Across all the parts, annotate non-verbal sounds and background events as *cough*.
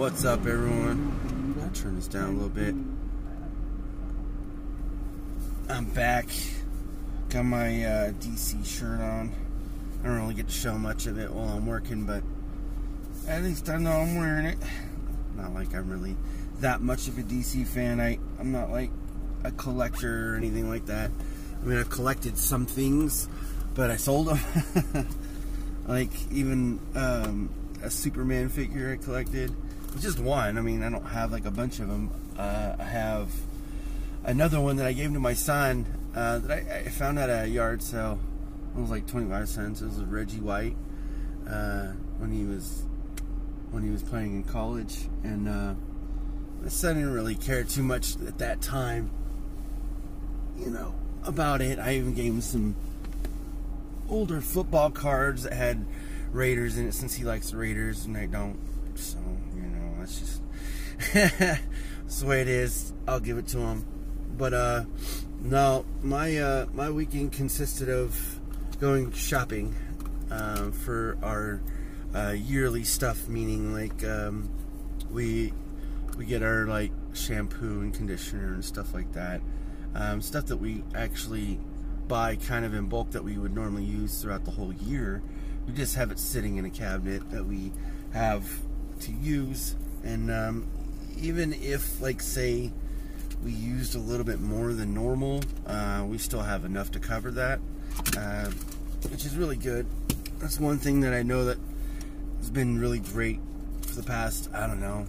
What's up, everyone? I'll turn this down a little bit. I'm back. Got my uh, DC shirt on. I don't really get to show much of it while I'm working, but at least I know I'm wearing it. Not like I'm really that much of a DC fan. I, I'm not like a collector or anything like that. I mean, I've collected some things, but I sold them. *laughs* like even um, a Superman figure I collected. Just one. I mean, I don't have like a bunch of them. Uh, I have another one that I gave to my son uh, that I, I, found at a yard sale. It was like 25 cents. It was Reggie White uh, when he was when he was playing in college, and uh, my son didn't really care too much at that time. You know about it. I even gave him some older football cards that had Raiders in it since he likes Raiders and I don't. So, that's just *laughs* that's the way it is. I'll give it to him. But uh no, my uh my weekend consisted of going shopping um, for our uh, yearly stuff, meaning like um, we we get our like shampoo and conditioner and stuff like that. Um, stuff that we actually buy kind of in bulk that we would normally use throughout the whole year. We just have it sitting in a cabinet that we have to use. And um, even if, like, say, we used a little bit more than normal, uh, we still have enough to cover that, uh, which is really good. That's one thing that I know that has been really great for the past, I don't know,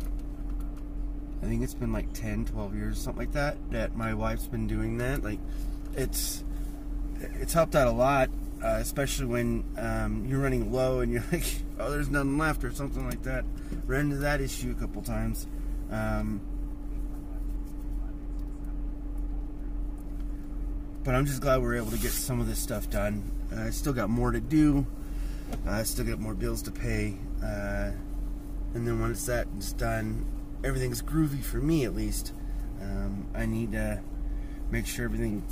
I think it's been like 10, 12 years, something like that, that my wife's been doing that. Like, it's it's helped out a lot, uh, especially when um, you're running low and you're *laughs* like, oh, there's nothing left or something like that. Ran into that issue a couple times. Um, but I'm just glad we are able to get some of this stuff done. Uh, I still got more to do. I still got more bills to pay. Uh, and then once that's done, everything's groovy for me at least. Um, I need to make sure everything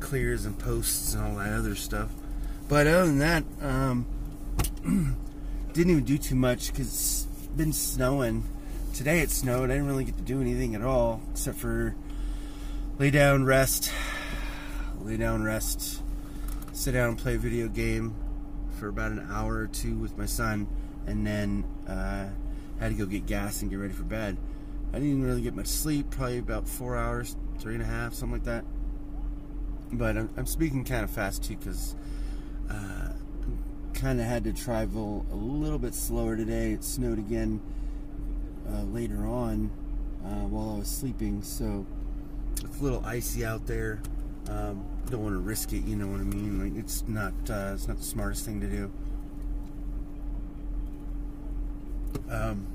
clears and posts and all that other stuff. But other than that, um, *clears throat* didn't even do too much because it's been snowing. Today it snowed. I didn't really get to do anything at all except for lay down, rest, *sighs* lay down, rest, sit down, and play video game for about an hour or two with my son, and then uh, had to go get gas and get ready for bed. I didn't really get much sleep, probably about four hours, three and a half, something like that but I'm, I'm speaking kind of fast too because uh, kind of had to travel a little bit slower today. It snowed again uh, later on uh, while I was sleeping, so it's a little icy out there. Um, don't want to risk it, you know what I mean? Like it's not uh, it's not the smartest thing to do. Um,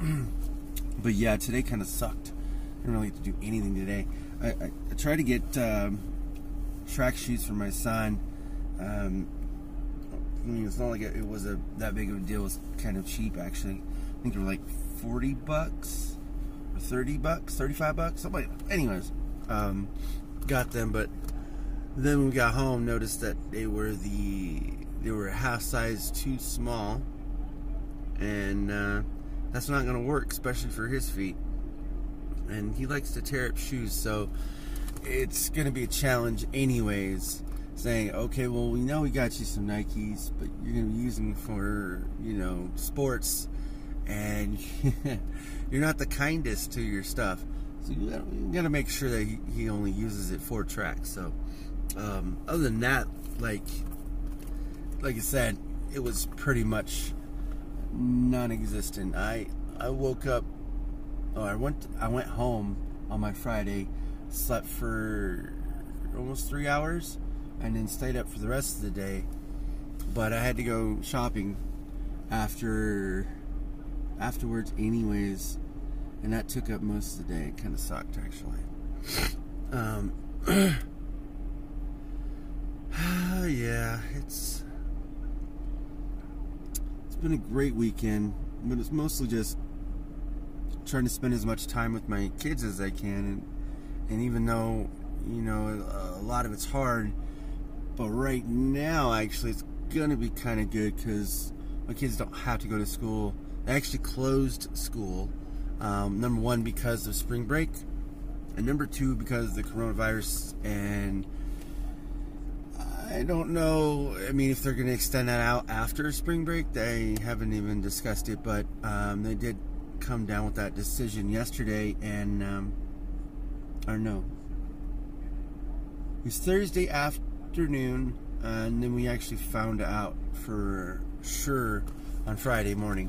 *clears throat* but yeah, today kind of sucked. I didn't really get to do anything today. I, I, I tried to get. Um, track shoes for my son. Um, I mean, it's not like it, was a that big of a deal. It was kind of cheap, actually. I think they were like 40 bucks or 30 bucks, 35 bucks, something like. Anyways, um, got them, but then when we got home, noticed that they were the they were half size too small, and uh, that's not going to work, especially for his feet. And he likes to tear up shoes, so it's going to be a challenge anyways saying okay well we know we got you some nikes but you're going to be using for you know sports and *laughs* you're not the kindest to your stuff. So you gotta, you gotta make sure that he, he, only uses it for tracks. So um, other than that like like i said it was pretty much non-existent. I i woke up oh i went i went home on my friday slept for almost three hours and then stayed up for the rest of the day. But I had to go shopping after afterwards anyways and that took up most of the day. It kind of sucked actually. Um, *clears throat* yeah, it's it's been a great weekend, but it's mostly just trying to spend as much time with my kids as I can and and even though you know a lot of it's hard but right now actually it's gonna be kind of good because my kids don't have to go to school they actually closed school. Um, number one, because of spring break, and number two, because of the coronavirus. And I don't know. I mean, if they're going to extend that out after spring break, they haven't even discussed it. But um, they did come down with that decision yesterday, and um, or no, it was Thursday afternoon, and then we actually found out for sure on Friday morning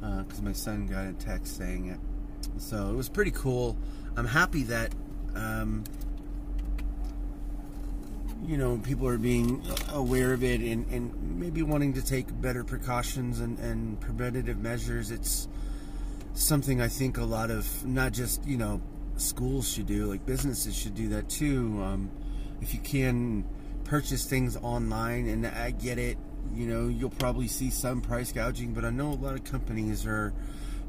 because uh, my son got a text saying it. So it was pretty cool. I'm happy that um, you know people are being aware of it and, and maybe wanting to take better precautions and, and preventative measures. It's something I think a lot of not just you know schools should do, like businesses should do that too. Um, if you can purchase things online, and I get it, you know, you'll probably see some price gouging, but I know a lot of companies are,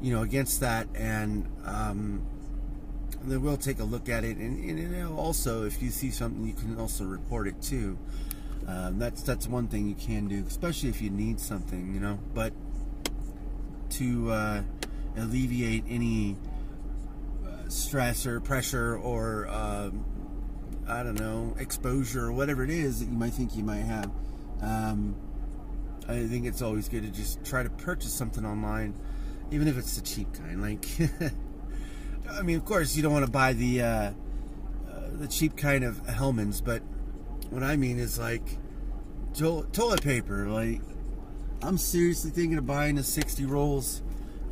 you know, against that, and um, they will take a look at it. And, and also, if you see something, you can also report it too. Um, that's that's one thing you can do, especially if you need something, you know. But to uh, alleviate any uh, stress or pressure or um, I don't know exposure or whatever it is that you might think you might have. Um, I think it's always good to just try to purchase something online, even if it's the cheap kind. Like, *laughs* I mean, of course, you don't want to buy the uh, uh, the cheap kind of Hellmann's, but what I mean is like to- toilet paper. Like, I'm seriously thinking of buying the 60 rolls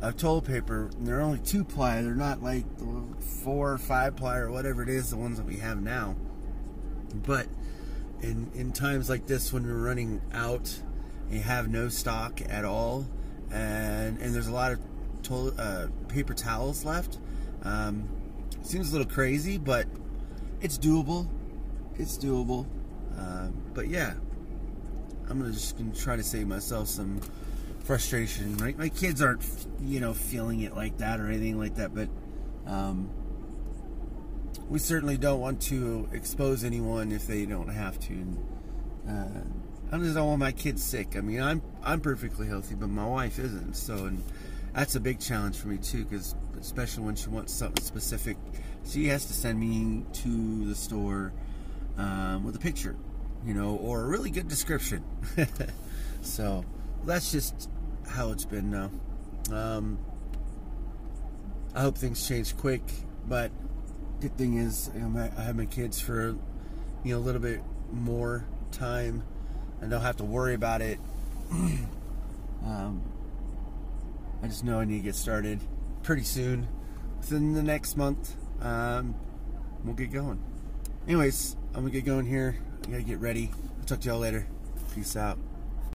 of toilet paper. And they're only two ply. They're not like four or five ply or whatever it is, the ones that we have now. But in in times like this, when we're running out you have no stock at all, and and there's a lot of uh, paper towels left. Um, seems a little crazy, but it's doable. It's doable. Um, but yeah, I'm gonna just gonna try to save myself some frustration. Right, my kids aren't, you know, feeling it like that or anything like that, but um, we certainly don't want to expose anyone if they don't have to. And, uh, I just don't want my kids sick. I mean, I'm I'm perfectly healthy, but my wife isn't. So, and that's a big challenge for me too, because especially when she wants something specific, she has to send me to the store um, with a picture, you know, or a really good description. *laughs* so that's just how it's been now. Um, I hope things change quick, but good thing is I have my kids for you know a little bit more time and don't have to worry about it. *clears throat* um, I just know I need to get started pretty soon. Within the next month, um, we'll get going. Anyways, I'm gonna get going here. I gotta get ready. I'll talk to y'all later. Peace out.